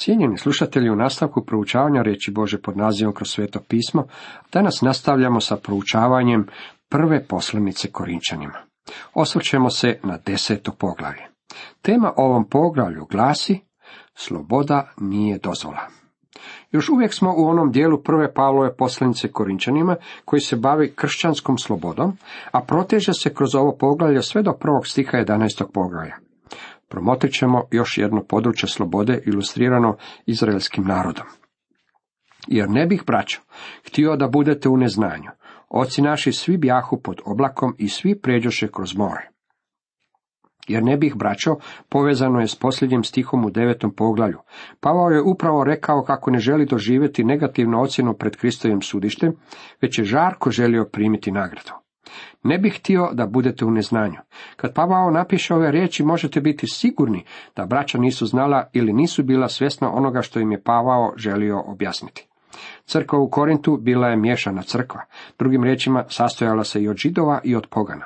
Cijenjeni slušatelji, u nastavku proučavanja reći Bože pod nazivom kroz sveto pismo, danas nastavljamo sa proučavanjem prve poslanice Korinčanima. Osvrćemo se na deseto poglavlje. Tema ovom poglavlju glasi Sloboda nije dozvola. Još uvijek smo u onom dijelu prve Pavlove poslanice Korinčanima koji se bavi kršćanskom slobodom, a proteže se kroz ovo poglavlje sve do prvog stiha 11. poglavlja. Promotrit ćemo još jedno područje slobode ilustrirano izraelskim narodom. Jer ne bih, braćo, htio da budete u neznanju. Oci naši svi bjahu pod oblakom i svi pređoše kroz more. Jer ne bih, braćo, povezano je s posljednjim stihom u devetom poglavlju. Pavao je upravo rekao kako ne želi doživjeti negativnu ocjenu pred Kristovim sudištem, već je žarko želio primiti nagradu. Ne bih htio da budete u neznanju. Kad Pavao napiše ove riječi, možete biti sigurni da braća nisu znala ili nisu bila svjesna onoga što im je Pavao želio objasniti. Crkva u Korintu bila je miješana crkva, drugim riječima sastojala se i od židova i od pogana.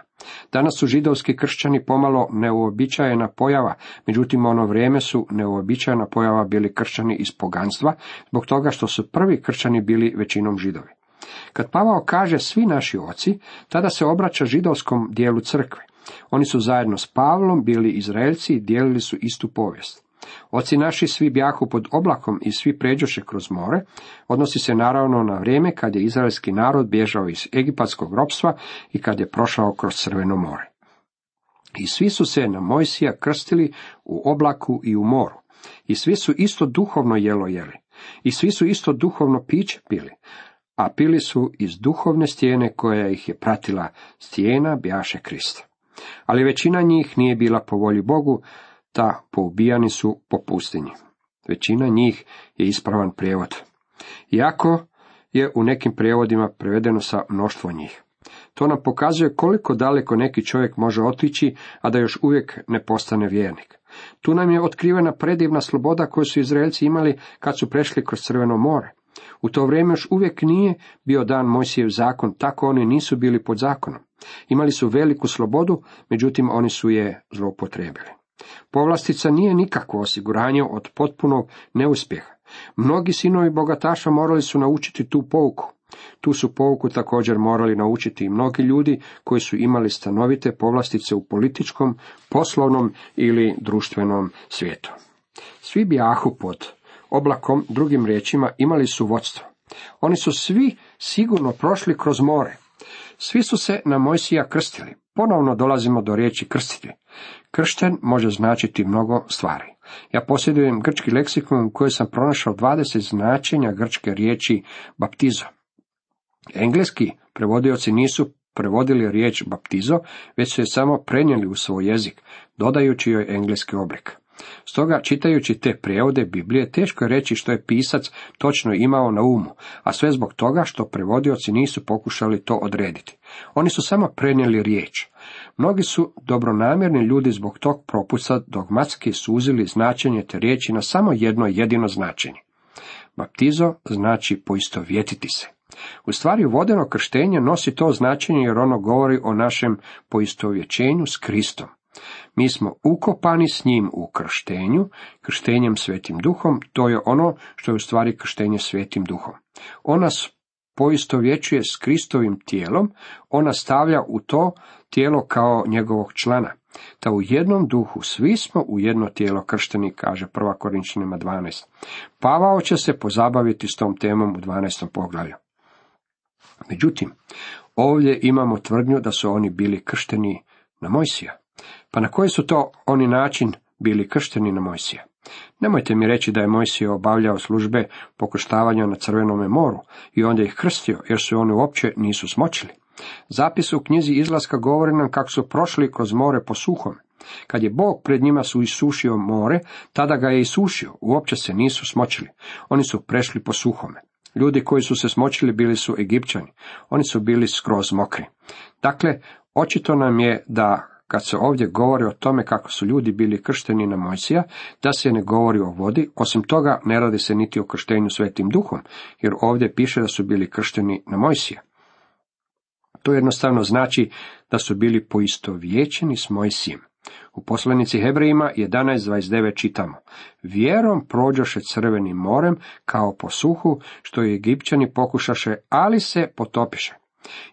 Danas su židovski kršćani pomalo neuobičajena pojava, međutim ono vrijeme su neuobičajena pojava bili kršćani iz poganstva, zbog toga što su prvi kršćani bili većinom židovi. Kad Pavao kaže svi naši oci, tada se obraća židovskom dijelu crkve. Oni su zajedno s Pavlom bili Izraelci i dijelili su istu povijest. Oci naši svi bjahu pod oblakom i svi pređoše kroz more, odnosi se naravno na vrijeme kad je izraelski narod bježao iz egipatskog ropstva i kad je prošao kroz Crveno more. I svi su se na Mojsija krstili u oblaku i u moru. I svi su isto duhovno jelo jeli. I svi su isto duhovno piće pili a pili su iz duhovne stijene koja ih je pratila, stijena bjaše Krista. Ali većina njih nije bila po volji Bogu, ta poubijani su po pustinji. Većina njih je ispravan prijevod. Iako je u nekim prijevodima prevedeno sa mnoštvo njih. To nam pokazuje koliko daleko neki čovjek može otići, a da još uvijek ne postane vjernik. Tu nam je otkrivena predivna sloboda koju su Izraelci imali kad su prešli kroz Crveno more. U to vrijeme još uvijek nije bio dan Mojsijev zakon, tako oni nisu bili pod zakonom. Imali su veliku slobodu, međutim oni su je zloupotrebili. Povlastica nije nikakvo osiguranje od potpunog neuspjeha. Mnogi sinovi bogataša morali su naučiti tu pouku. Tu su pouku također morali naučiti i mnogi ljudi koji su imali stanovite povlastice u političkom, poslovnom ili društvenom svijetu. Svi bijahu pod oblakom, drugim riječima, imali su vodstvo. Oni su svi sigurno prošli kroz more. Svi su se na Mojsija krstili. Ponovno dolazimo do riječi krstiti. Kršten može značiti mnogo stvari. Ja posjedujem grčki leksikon u kojoj sam pronašao 20 značenja grčke riječi baptizo. Engleski prevodioci nisu prevodili riječ baptizo, već su je samo prenijeli u svoj jezik, dodajući joj engleski oblik. Stoga, čitajući te prijevode Biblije, teško je reći što je pisac točno imao na umu, a sve zbog toga što prevodioci nisu pokušali to odrediti. Oni su samo prenijeli riječ. Mnogi su dobronamjerni ljudi zbog tog propusta dogmatski suzili značenje te riječi na samo jedno jedino značenje. Baptizo znači poistovjetiti se. U stvari vodeno krštenje nosi to značenje jer ono govori o našem poistovjećenju s Kristom. Mi smo ukopani s njim u krštenju, krštenjem svetim duhom, to je ono što je u stvari krštenje svetim duhom. On nas poistovjećuje s Kristovim tijelom, ona stavlja u to tijelo kao njegovog člana. Da u jednom duhu svi smo u jedno tijelo kršteni, kaže 1. Korinčanima 12. Pavao će se pozabaviti s tom temom u 12. poglavlju. Međutim, ovdje imamo tvrdnju da su oni bili kršteni na Mojsija. Pa na koji su to oni način bili kršteni na Mojsija? Nemojte mi reći da je Mojsije obavljao službe pokoštavanja na Crvenome moru i onda ih krstio, jer su oni uopće nisu smočili. Zapis u knjizi izlaska govori nam kako su prošli kroz more po suhom. Kad je Bog pred njima su isušio more, tada ga je isušio, uopće se nisu smočili. Oni su prešli po suhome. Ljudi koji su se smočili bili su Egipćani. Oni su bili skroz mokri. Dakle, očito nam je da kad se ovdje govori o tome kako su ljudi bili kršteni na Mojsija, da se ne govori o vodi, osim toga ne radi se niti o krštenju svetim duhom, jer ovdje piše da su bili kršteni na Mojsija. To jednostavno znači da su bili poistovjećeni s Mojsijem. U poslanici Hebrejima 11.29 čitamo. Vjerom prođoše crvenim morem kao po suhu, što je Egipćani pokušaše, ali se potopiše.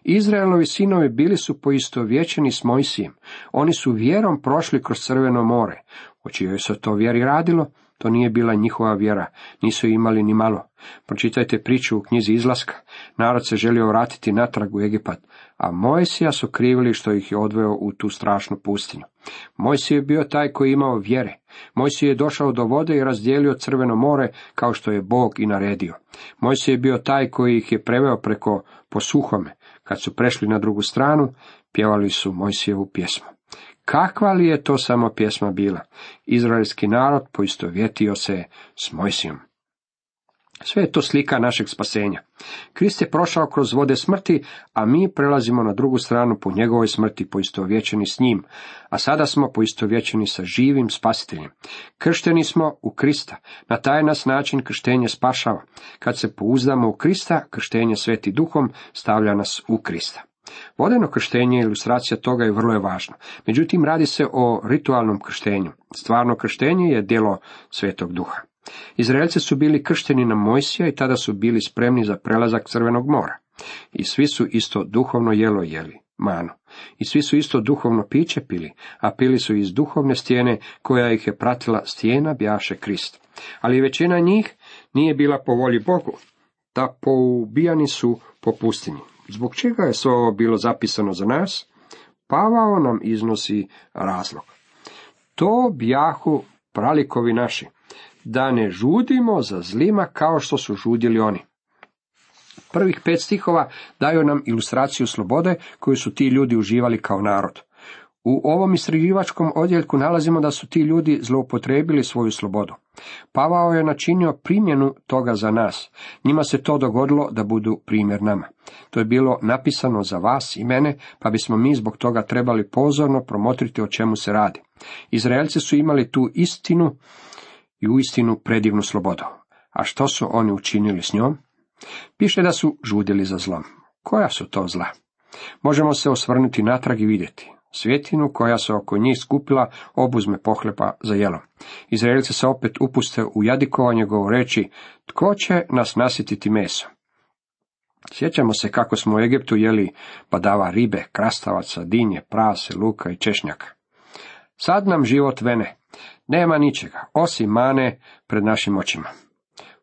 Izraelovi sinovi bili su poistovjećeni s Mojsijem. Oni su vjerom prošli kroz crveno more. O čijoj se to vjeri radilo? To nije bila njihova vjera, nisu imali ni malo. Pročitajte priču u knjizi izlaska. Narod se želio vratiti natrag u Egipat, a Mojsija su krivili što ih je odveo u tu strašnu pustinju. Mojsije je bio taj koji imao vjere. Mojsije je došao do vode i razdijelio crveno more kao što je Bog i naredio. Mojsije je bio taj koji ih je preveo preko posuhome. Kad su prešli na drugu stranu, pjevali su Mojsijevu pjesmu. Kakva li je to samo pjesma bila? Izraelski narod poistovjetio se s Mojsijom. Sve je to slika našeg spasenja. Krist je prošao kroz vode smrti, a mi prelazimo na drugu stranu po njegovoj smrti poistovjećeni s njim, a sada smo poistovjećeni sa živim spasiteljem. Kršteni smo u Krista. Na taj nas način krštenje spašava. Kad se pouzdamo u Krista, krštenje sveti duhom stavlja nas u Krista. Vodeno krštenje i ilustracija toga je vrlo je važno. Međutim, radi se o ritualnom krštenju. Stvarno krštenje je djelo svetog duha. Izraelci su bili kršteni na Mojsija i tada su bili spremni za prelazak Crvenog mora. I svi su isto duhovno jelo jeli, manu. I svi su isto duhovno piće pili, a pili su iz duhovne stijene koja ih je pratila stijena bjaše Krist. Ali većina njih nije bila po volji Bogu, da poubijani su po pustinji. Zbog čega je sve ovo bilo zapisano za nas? Pavao nam iznosi razlog. To bjahu pralikovi naši, da ne žudimo za zlima kao što su žudili oni. Prvih pet stihova daju nam ilustraciju slobode koju su ti ljudi uživali kao narod. U ovom istraživačkom odjeljku nalazimo da su ti ljudi zloupotrebili svoju slobodu. Pavao je načinio primjenu toga za nas. Njima se to dogodilo da budu primjer nama. To je bilo napisano za vas i mene, pa bismo mi zbog toga trebali pozorno promotriti o čemu se radi. Izraelci su imali tu istinu i uistinu predivnu slobodu. A što su oni učinili s njom? Piše da su žudili za zlom. Koja su to zla? Možemo se osvrnuti natrag i vidjeti. Svjetinu koja se oko njih skupila obuzme pohlepa za jelo. Izraelci se opet upuste u jadikovanje govoreći, tko će nas nasititi meso? Sjećamo se kako smo u Egiptu jeli badava ribe, krastavaca, dinje, prase, luka i češnjaka. Sad nam život vene. Nema ničega, osim mane pred našim očima.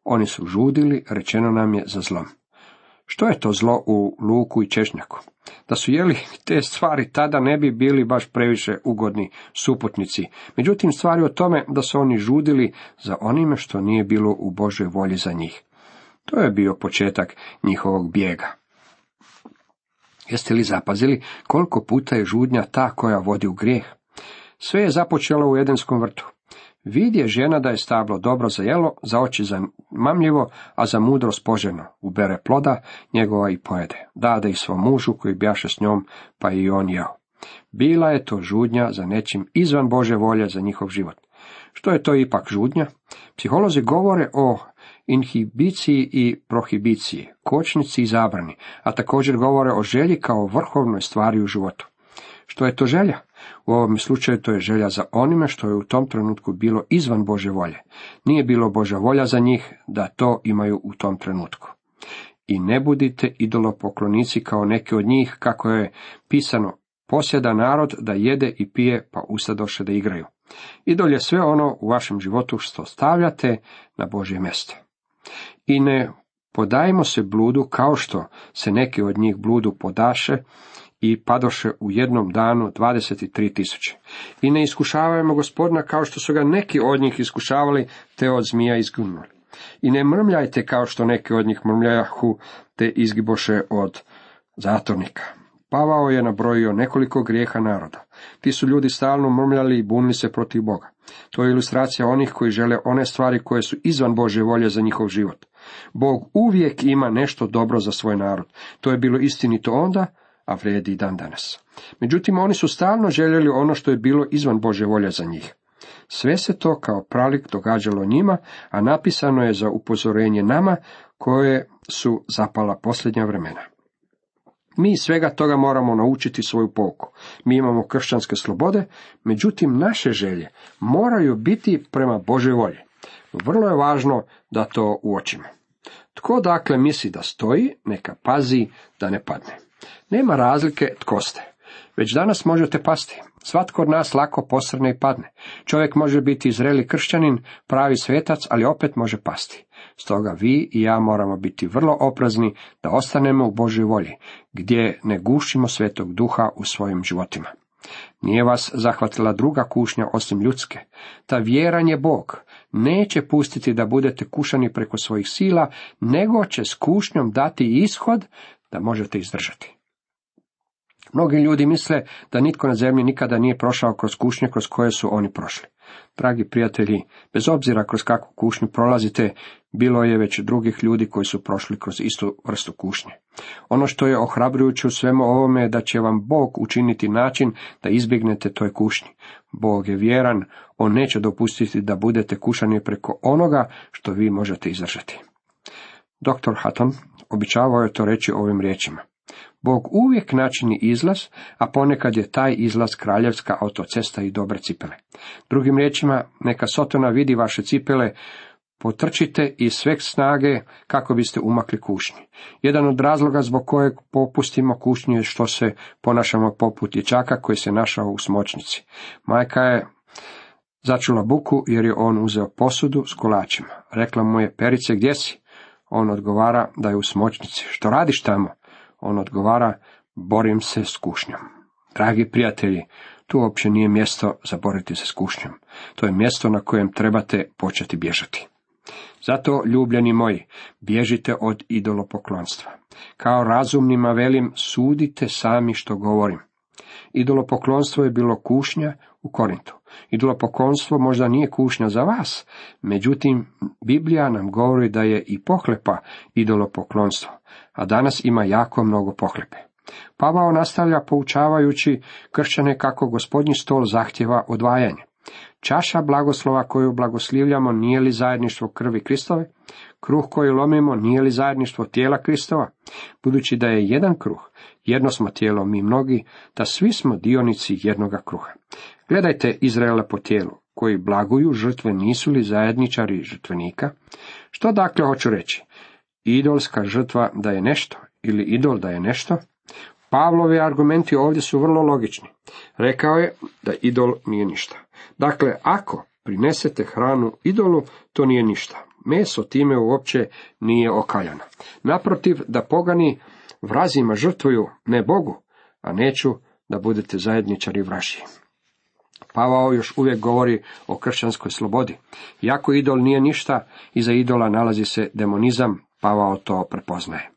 Oni su žudili, rečeno nam je za zlom. Što je to zlo u luku i češnjaku? Da su jeli te stvari, tada ne bi bili baš previše ugodni suputnici. Međutim, stvari o tome da su oni žudili za onime što nije bilo u Božoj volji za njih. To je bio početak njihovog bijega. Jeste li zapazili koliko puta je žudnja ta koja vodi u grijeh? Sve je započelo u Edenskom vrtu. Vidje žena da je stablo dobro za jelo, za oči za mamljivo, a za mudrost poželjno. Ubere ploda njegova i pojede. Dade i svom mužu koji bjaše s njom, pa i on jeo. Bila je to žudnja za nečim izvan Bože volje za njihov život. Što je to ipak žudnja? Psiholozi govore o inhibiciji i prohibiciji, kočnici i zabrani, a također govore o želji kao vrhovnoj stvari u životu. Što je to želja? U ovom slučaju to je želja za onime što je u tom trenutku bilo izvan Bože volje. Nije bilo Boža volja za njih da to imaju u tom trenutku. I ne budite idolopoklonici kao neki od njih, kako je pisano, posjeda narod da jede i pije, pa ustadoše da igraju. Idol je sve ono u vašem životu što stavljate na Božje mjesto. I ne podajmo se bludu kao što se neki od njih bludu podaše i padoše u jednom danu 23 tisuće. I ne iskušavajmo gospodina kao što su ga neki od njih iskušavali, te od zmija izgunuli. I ne mrmljajte kao što neki od njih mrmljahu, te izgiboše od zatornika. Pavao je nabrojio nekoliko grijeha naroda. Ti su ljudi stalno mrmljali i bunili se protiv Boga. To je ilustracija onih koji žele one stvari koje su izvan Bože volje za njihov život. Bog uvijek ima nešto dobro za svoj narod. To je bilo istinito onda, a vrijedi i dan danas. Međutim, oni su stalno željeli ono što je bilo izvan Bože volje za njih. Sve se to kao pralik događalo njima, a napisano je za upozorenje nama koje su zapala posljednja vremena. Mi svega toga moramo naučiti svoju pouku. Mi imamo kršćanske slobode, međutim naše želje moraju biti prema Božoj volji. Vrlo je važno da to uočimo. Tko dakle misli da stoji, neka pazi da ne padne. Nema razlike tko ste. Već danas možete pasti. Svatko od nas lako posrne i padne. Čovjek može biti zreli kršćanin, pravi svetac, ali opet može pasti. Stoga vi i ja moramo biti vrlo oprazni da ostanemo u Božoj volji, gdje ne gušimo svetog duha u svojim životima. Nije vas zahvatila druga kušnja osim ljudske. Ta vjeran je Bog. Neće pustiti da budete kušani preko svojih sila, nego će s kušnjom dati ishod da možete izdržati. Mnogi ljudi misle da nitko na zemlji nikada nije prošao kroz kušnje kroz koje su oni prošli. Dragi prijatelji, bez obzira kroz kakvu kušnju prolazite, bilo je već drugih ljudi koji su prošli kroz istu vrstu kušnje. Ono što je ohrabrujuće u svemu ovome je da će vam Bog učiniti način da izbjegnete toj kušnji. Bog je vjeran, On neće dopustiti da budete kušani preko onoga što vi možete izdržati. Dr. Hutton običavao je to reći ovim riječima. Bog uvijek načini izlaz, a ponekad je taj izlaz kraljevska autocesta i dobre cipele. Drugim riječima, neka Sotona vidi vaše cipele, potrčite iz sve snage kako biste umakli kušnji. Jedan od razloga zbog kojeg popustimo kušnju je što se ponašamo poput dječaka koji se našao u smočnici. Majka je začula buku jer je on uzeo posudu s kolačima. Rekla mu je, perice, gdje si? On odgovara da je u smočnici. Što radiš tamo? On odgovara, borim se s kušnjom. Dragi prijatelji, tu uopće nije mjesto za boriti se s kušnjom. To je mjesto na kojem trebate početi bježati. Zato, ljubljeni moji, bježite od idolopoklonstva. Kao razumnima velim, sudite sami što govorim. Idolopoklonstvo je bilo kušnja u Korintu. Idolopoklonstvo možda nije kušnja za vas, međutim, Biblija nam govori da je i pohlepa idolopoklonstvo, a danas ima jako mnogo pohlepe. Pavao nastavlja poučavajući kršćane kako gospodnji stol zahtjeva odvajanje. Čaša blagoslova koju blagoslivljamo nije li zajedništvo krvi Kristove? Kruh koji lomimo nije li zajedništvo tijela Kristova? Budući da je jedan kruh, jedno smo tijelo mi mnogi, da svi smo dionici jednoga kruha. Gledajte Izraela po tijelu, koji blaguju žrtve nisu li zajedničari žrtvenika? Što dakle hoću reći? Idolska žrtva da je nešto ili idol da je nešto? Pavlovi argumenti ovdje su vrlo logični. Rekao je da idol nije ništa. Dakle, ako prinesete hranu idolu, to nije ništa. Meso time uopće nije okaljano. Naprotiv, da pogani vrazima žrtvuju ne Bogu, a neću da budete zajedničari vraši. Pavao još uvijek govori o kršćanskoj slobodi. Iako idol nije ništa, iza idola nalazi se demonizam, Pavao to prepoznaje.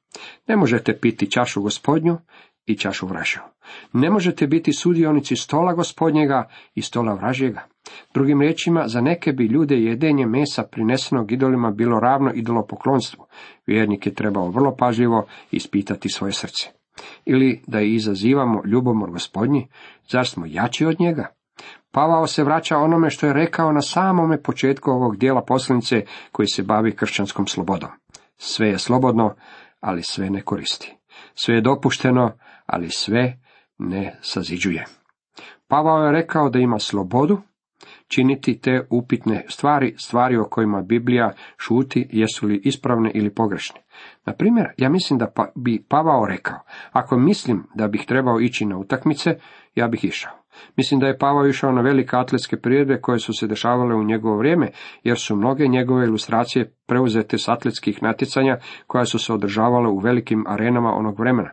Ne možete piti čašu gospodnju i čašu vražju. Ne možete biti sudionici stola gospodnjega i stola vražjega. Drugim riječima, za neke bi ljude jedenje mesa prinesenog idolima bilo ravno idolopoklonstvu. Vjernik je trebao vrlo pažljivo ispitati svoje srce. Ili da izazivamo ljubomor gospodnji, zar smo jači od njega? Pavao se vraća onome što je rekao na samome početku ovog dijela poslanice koji se bavi kršćanskom slobodom. Sve je slobodno, ali sve ne koristi. Sve je dopušteno, ali sve ne saziđuje. Pavao je rekao da ima slobodu činiti te upitne stvari, stvari o kojima Biblija šuti, jesu li ispravne ili pogrešne. Na primjer, ja mislim da pa, bi Pavao rekao, ako mislim da bih trebao ići na utakmice, ja bih išao. Mislim da je Pavao išao na velike atletske priredbe koje su se dešavale u njegovo vrijeme, jer su mnoge njegove ilustracije preuzete s atletskih natjecanja koja su se održavala u velikim arenama onog vremena.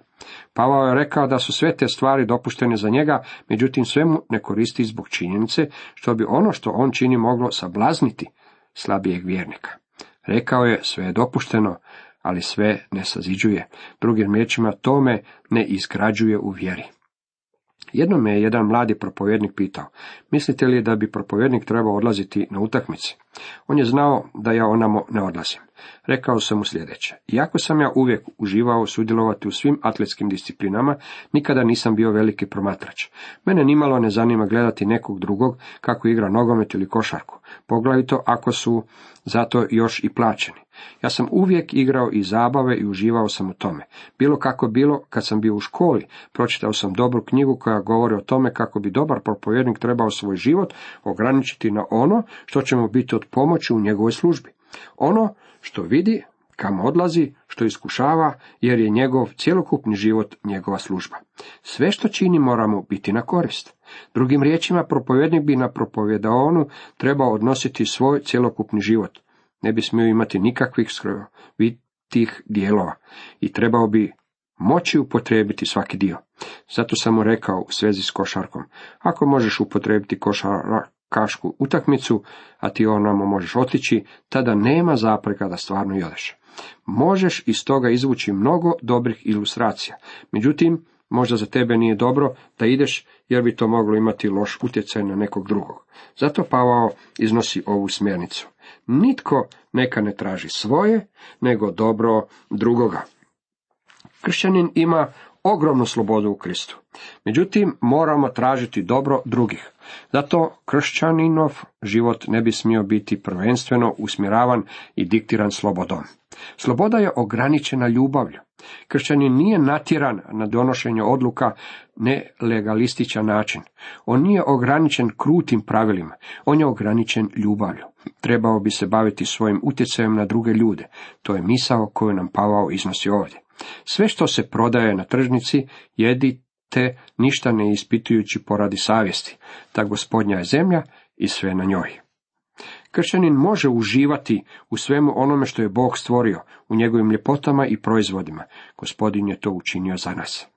Pavao je rekao da su sve te stvari dopuštene za njega, međutim sve mu ne koristi zbog činjenice, što bi ono što on čini moglo sablazniti slabijeg vjernika. Rekao je, sve je dopušteno, ali sve ne saziđuje. Drugim riječima, tome ne izgrađuje u vjeri. Jednom me je jedan mladi propovjednik pitao, mislite li da bi propovjednik trebao odlaziti na utakmici? On je znao da ja onamo ne odlazim. Rekao sam mu sljedeće. Iako sam ja uvijek uživao sudjelovati u svim atletskim disciplinama, nikada nisam bio veliki promatrač. Mene nimalo ne zanima gledati nekog drugog kako igra nogomet ili košarku, poglavito ako su zato još i plaćeni. Ja sam uvijek igrao i zabave i uživao sam u tome. Bilo kako bilo, kad sam bio u školi, pročitao sam dobru knjigu koja govori o tome kako bi dobar propovjednik trebao svoj život ograničiti na ono što će mu biti od pomoći u njegovoj službi. Ono što vidi, kam odlazi, što iskušava, jer je njegov cjelokupni život njegova služba. Sve što čini moramo biti na korist. Drugim riječima, propovjednik bi na propovjedaonu trebao odnositi svoj cjelokupni život. Ne bi smio imati nikakvih skrovitih dijelova i trebao bi moći upotrijebiti svaki dio. Zato sam mu rekao u svezi s košarkom, ako možeš upotrijebiti košarkašku utakmicu, a ti onamo možeš otići, tada nema zapreka da stvarno jodeš. Možeš iz toga izvući mnogo dobrih ilustracija. Međutim, možda za tebe nije dobro da ideš, jer bi to moglo imati loš utjecaj na nekog drugog. Zato Pavao iznosi ovu smjernicu. Nitko neka ne traži svoje, nego dobro drugoga. Kršćanin ima ogromnu slobodu u Kristu. Međutim, moramo tražiti dobro drugih. Zato kršćaninov život ne bi smio biti prvenstveno usmjeravan i diktiran slobodom. Sloboda je ograničena ljubavlju. Kršćanin nije natjeran na donošenje odluka nelegalističan način. On nije ograničen krutim pravilima, on je ograničen ljubavlju. Trebao bi se baviti svojim utjecajem na druge ljude. To je misao koju nam Pavao iznosi ovdje. Sve što se prodaje na tržnici, jedite ništa ne ispitujući poradi savjesti. Ta gospodnja je zemlja i sve na njoj. Kršćanin može uživati u svemu onome što je Bog stvorio, u njegovim ljepotama i proizvodima. Gospodin je to učinio za nas.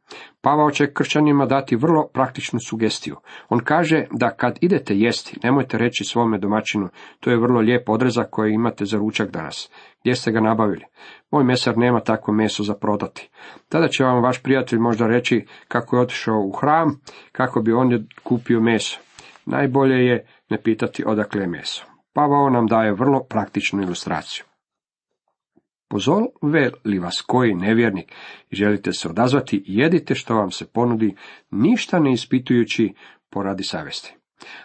Pavao će kršćanima dati vrlo praktičnu sugestiju. On kaže da kad idete jesti, nemojte reći svome domaćinu, to je vrlo lijep odrezak koji imate za ručak danas. Gdje ste ga nabavili? Moj mesar nema takvo meso za prodati. Tada će vam vaš prijatelj možda reći kako je otišao u hram, kako bi on kupio meso. Najbolje je ne pitati odakle je meso. Pavao nam daje vrlo praktičnu ilustraciju. Pozove li vas koji nevjernik i želite se odazvati, jedite što vam se ponudi, ništa ne ispitujući poradi savjesti.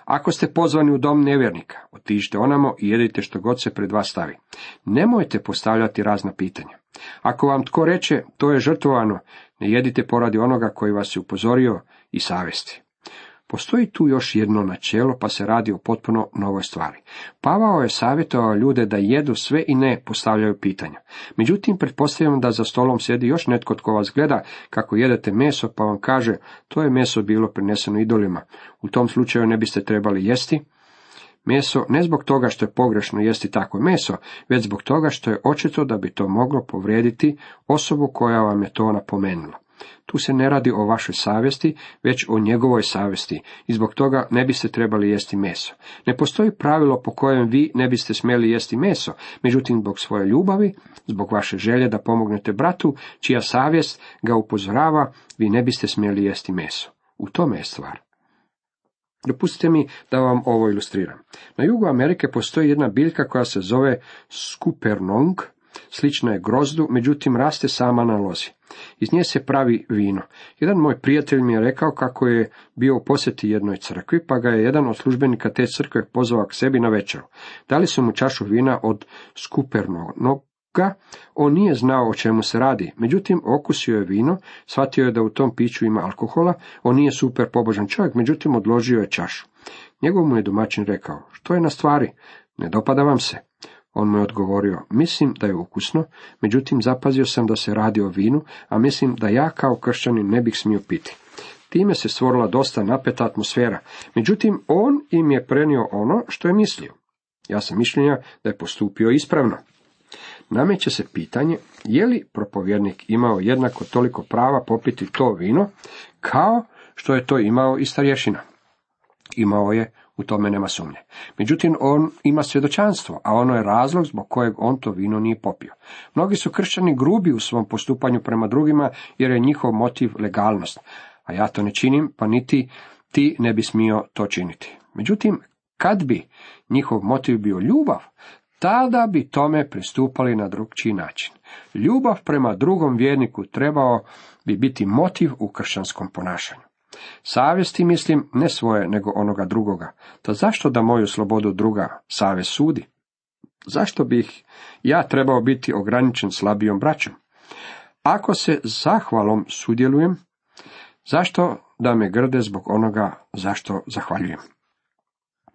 Ako ste pozvani u dom nevjernika, otiđite onamo i jedite što god se pred vas stavi. Nemojte postavljati razna pitanja. Ako vam tko reče, to je žrtvovano, ne jedite poradi onoga koji vas je upozorio i savjesti. Postoji tu još jedno načelo, pa se radi o potpuno novoj stvari. Pavao je savjetovao ljude da jedu sve i ne postavljaju pitanja. Međutim, pretpostavljam da za stolom sjedi još netko tko vas gleda kako jedete meso, pa vam kaže, to je meso bilo prineseno idolima. U tom slučaju ne biste trebali jesti, meso ne zbog toga što je pogrešno jesti takvo meso, već zbog toga što je očito da bi to moglo povrijediti osobu koja vam je to napomenula. Tu se ne radi o vašoj savjesti, već o njegovoj savjesti i zbog toga ne biste trebali jesti meso. Ne postoji pravilo po kojem vi ne biste smjeli jesti meso, međutim zbog svoje ljubavi, zbog vaše želje da pomognete bratu, čija savjest ga upozorava, vi ne biste smjeli jesti meso. U tome je stvar. Dopustite mi da vam ovo ilustriram. Na jugu Amerike postoji jedna biljka koja se zove skupernong, slična je grozdu, međutim raste sama na lozi. Iz nje se pravi vino. Jedan moj prijatelj mi je rekao kako je bio u posjeti jednoj crkvi, pa ga je jedan od službenika te crkve pozvao k sebi na večeru. Dali su mu čašu vina od skupernoga, on nije znao o čemu se radi, međutim okusio je vino, shvatio je da u tom piću ima alkohola, on nije super pobožan čovjek, međutim odložio je čašu. Njegov mu je domaćin rekao, što je na stvari, ne dopada vam se. On mu odgovorio, mislim da je ukusno, međutim zapazio sam da se radi o vinu, a mislim da ja kao kršćanin ne bih smio piti. Time se stvorila dosta napeta atmosfera, međutim on im je prenio ono što je mislio. Ja sam mišljenja da je postupio ispravno. Nameće se pitanje, je li propovjednik imao jednako toliko prava popiti to vino, kao što je to imao i starješina? Imao je u tome nema sumnje. Međutim, on ima svjedočanstvo, a ono je razlog zbog kojeg on to vino nije popio. Mnogi su kršćani grubi u svom postupanju prema drugima, jer je njihov motiv legalnost. A ja to ne činim, pa niti ti ne bi smio to činiti. Međutim, kad bi njihov motiv bio ljubav, tada bi tome pristupali na drugčiji način. Ljubav prema drugom vjerniku trebao bi biti motiv u kršćanskom ponašanju. Savjesti mislim ne svoje, nego onoga drugoga. To zašto da moju slobodu druga savjest sudi? Zašto bih ja trebao biti ograničen slabijom braćom? Ako se zahvalom sudjelujem, zašto da me grde zbog onoga zašto zahvaljujem?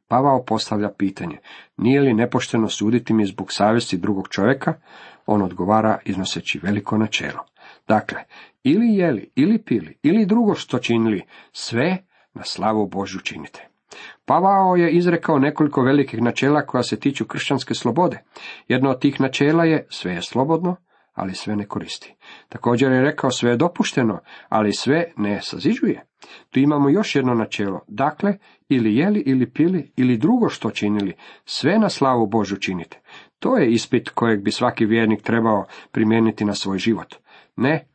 Pavao postavlja pitanje, nije li nepošteno suditi mi zbog savjesti drugog čovjeka? On odgovara iznoseći veliko načelo. Dakle, ili jeli, ili pili, ili drugo što činili, sve na slavu Božju činite. Pavao je izrekao nekoliko velikih načela koja se tiču kršćanske slobode. Jedno od tih načela je sve je slobodno, ali sve ne koristi. Također je rekao sve je dopušteno, ali sve ne saziđuje. Tu imamo još jedno načelo, dakle, ili jeli ili pili ili drugo što činili, sve na slavu Božu činite. To je ispit kojeg bi svaki vjernik trebao primijeniti na svoj život. Ne,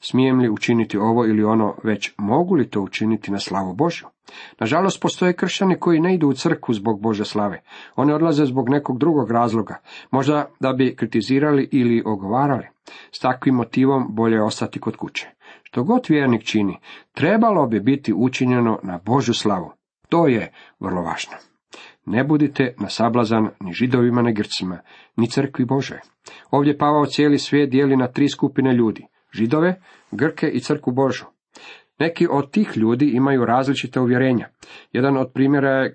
smijem li učiniti ovo ili ono, već mogu li to učiniti na slavu Božju? Nažalost, postoje kršćani koji ne idu u crkvu zbog Bože slave. Oni odlaze zbog nekog drugog razloga, možda da bi kritizirali ili ogovarali. S takvim motivom bolje je ostati kod kuće. Što god vjernik čini, trebalo bi biti učinjeno na Božju slavu. To je vrlo važno. Ne budite na sablazan ni židovima ni grcima, ni crkvi Bože. Ovdje Pavao cijeli svijet dijeli na tri skupine ljudi. Židove, Grke i crku Božu. Neki od tih ljudi imaju različite uvjerenja. Jedan od primjera je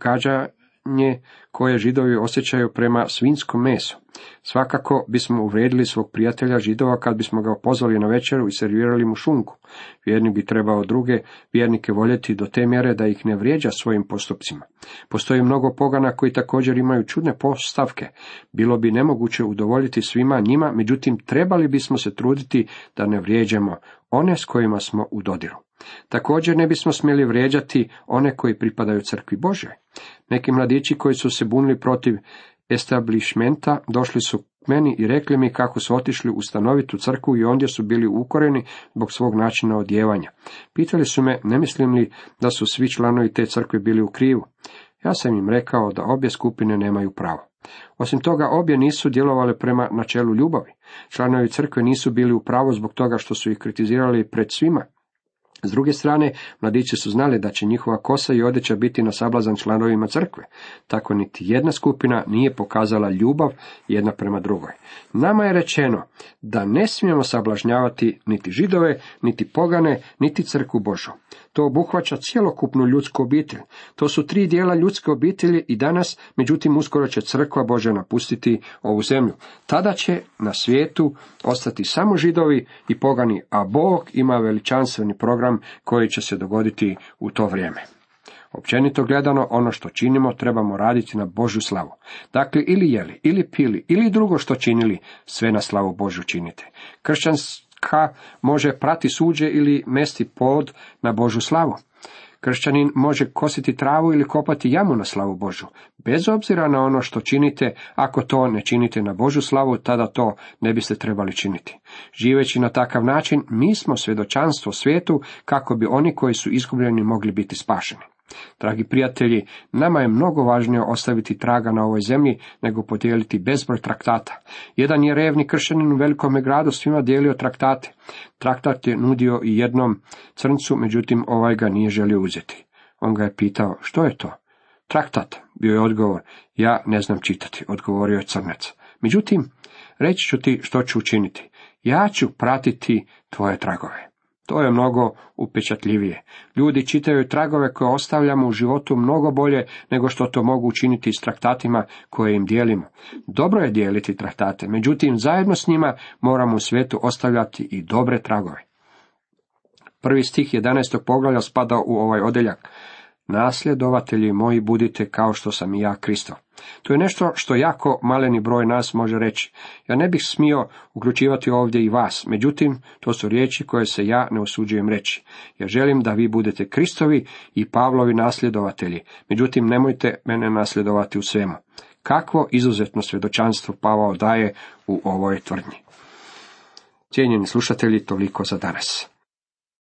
kađanje koje židovi osjećaju prema svinskom mesu. Svakako bismo uvredili svog prijatelja židova kad bismo ga pozvali na večeru i servirali mu šunku. Vjernik bi trebao druge vjernike voljeti do te mjere da ih ne vrijeđa svojim postupcima. Postoji mnogo pogana koji također imaju čudne postavke. Bilo bi nemoguće udovoljiti svima njima, međutim trebali bismo se truditi da ne vrijeđamo one s kojima smo u dodiru. Također ne bismo smjeli vrijeđati one koji pripadaju crkvi Bože. Neki mladići koji su se bunili protiv establishmenta došli su k meni i rekli mi kako su otišli u stanovitu crkvu i ondje su bili ukoreni zbog svog načina odjevanja. Pitali su me, ne mislim li da su svi članovi te crkve bili u krivu. Ja sam im rekao da obje skupine nemaju pravo. Osim toga, obje nisu djelovale prema načelu ljubavi. Članovi crkve nisu bili u pravu zbog toga što su ih kritizirali pred svima. S druge strane, mladići su znali da će njihova kosa i odjeća biti na sablazan članovima crkve. Tako niti jedna skupina nije pokazala ljubav jedna prema drugoj. Nama je rečeno da ne smijemo sablažnjavati niti židove, niti pogane, niti crku Božu. To obuhvaća cjelokupnu ljudsku obitelj. To su tri dijela ljudske obitelji i danas, međutim, uskoro će crkva Božja napustiti ovu zemlju. Tada će na svijetu ostati samo židovi i pogani, a Bog ima veličanstveni program koji će se dogoditi u to vrijeme. Općenito gledano, ono što činimo trebamo raditi na Božju slavu. Dakle, ili jeli, ili pili, ili drugo što činili, sve na slavu Božju činite. Kršćanska može prati suđe ili mesti pod na Božju slavu. Kršćanin može kositi travu ili kopati jamu na slavu Božu. Bez obzira na ono što činite, ako to ne činite na Božu slavu, tada to ne biste trebali činiti. Živeći na takav način, mi smo svjedočanstvo svijetu kako bi oni koji su izgubljeni mogli biti spašeni. Dragi prijatelji, nama je mnogo važnije ostaviti traga na ovoj zemlji nego podijeliti bezbroj traktata. Jedan je revni kršćanin u velikome gradu svima dijelio traktate. Traktat je nudio i jednom crncu, međutim ovaj ga nije želio uzeti. On ga je pitao, što je to? Traktat, bio je odgovor. Ja ne znam čitati, odgovorio je crnac. Međutim, reći ću ti što ću učiniti. Ja ću pratiti tvoje tragove. To je mnogo upečatljivije. Ljudi čitaju tragove koje ostavljamo u životu mnogo bolje nego što to mogu učiniti s traktatima koje im dijelimo. Dobro je dijeliti traktate, međutim zajedno s njima moramo u svijetu ostavljati i dobre tragove. Prvi stih 11. poglavlja spada u ovaj odeljak. Nasljedovatelji moji budite kao što sam i ja Kristov. To je nešto što jako maleni broj nas može reći. Ja ne bih smio uključivati ovdje i vas, međutim, to su riječi koje se ja ne osuđujem reći. Ja želim da vi budete Kristovi i Pavlovi nasljedovatelji, međutim, nemojte mene nasljedovati u svemu. Kakvo izuzetno svjedočanstvo Pavao daje u ovoj tvrdnji. Cijenjeni slušatelji, toliko za danas.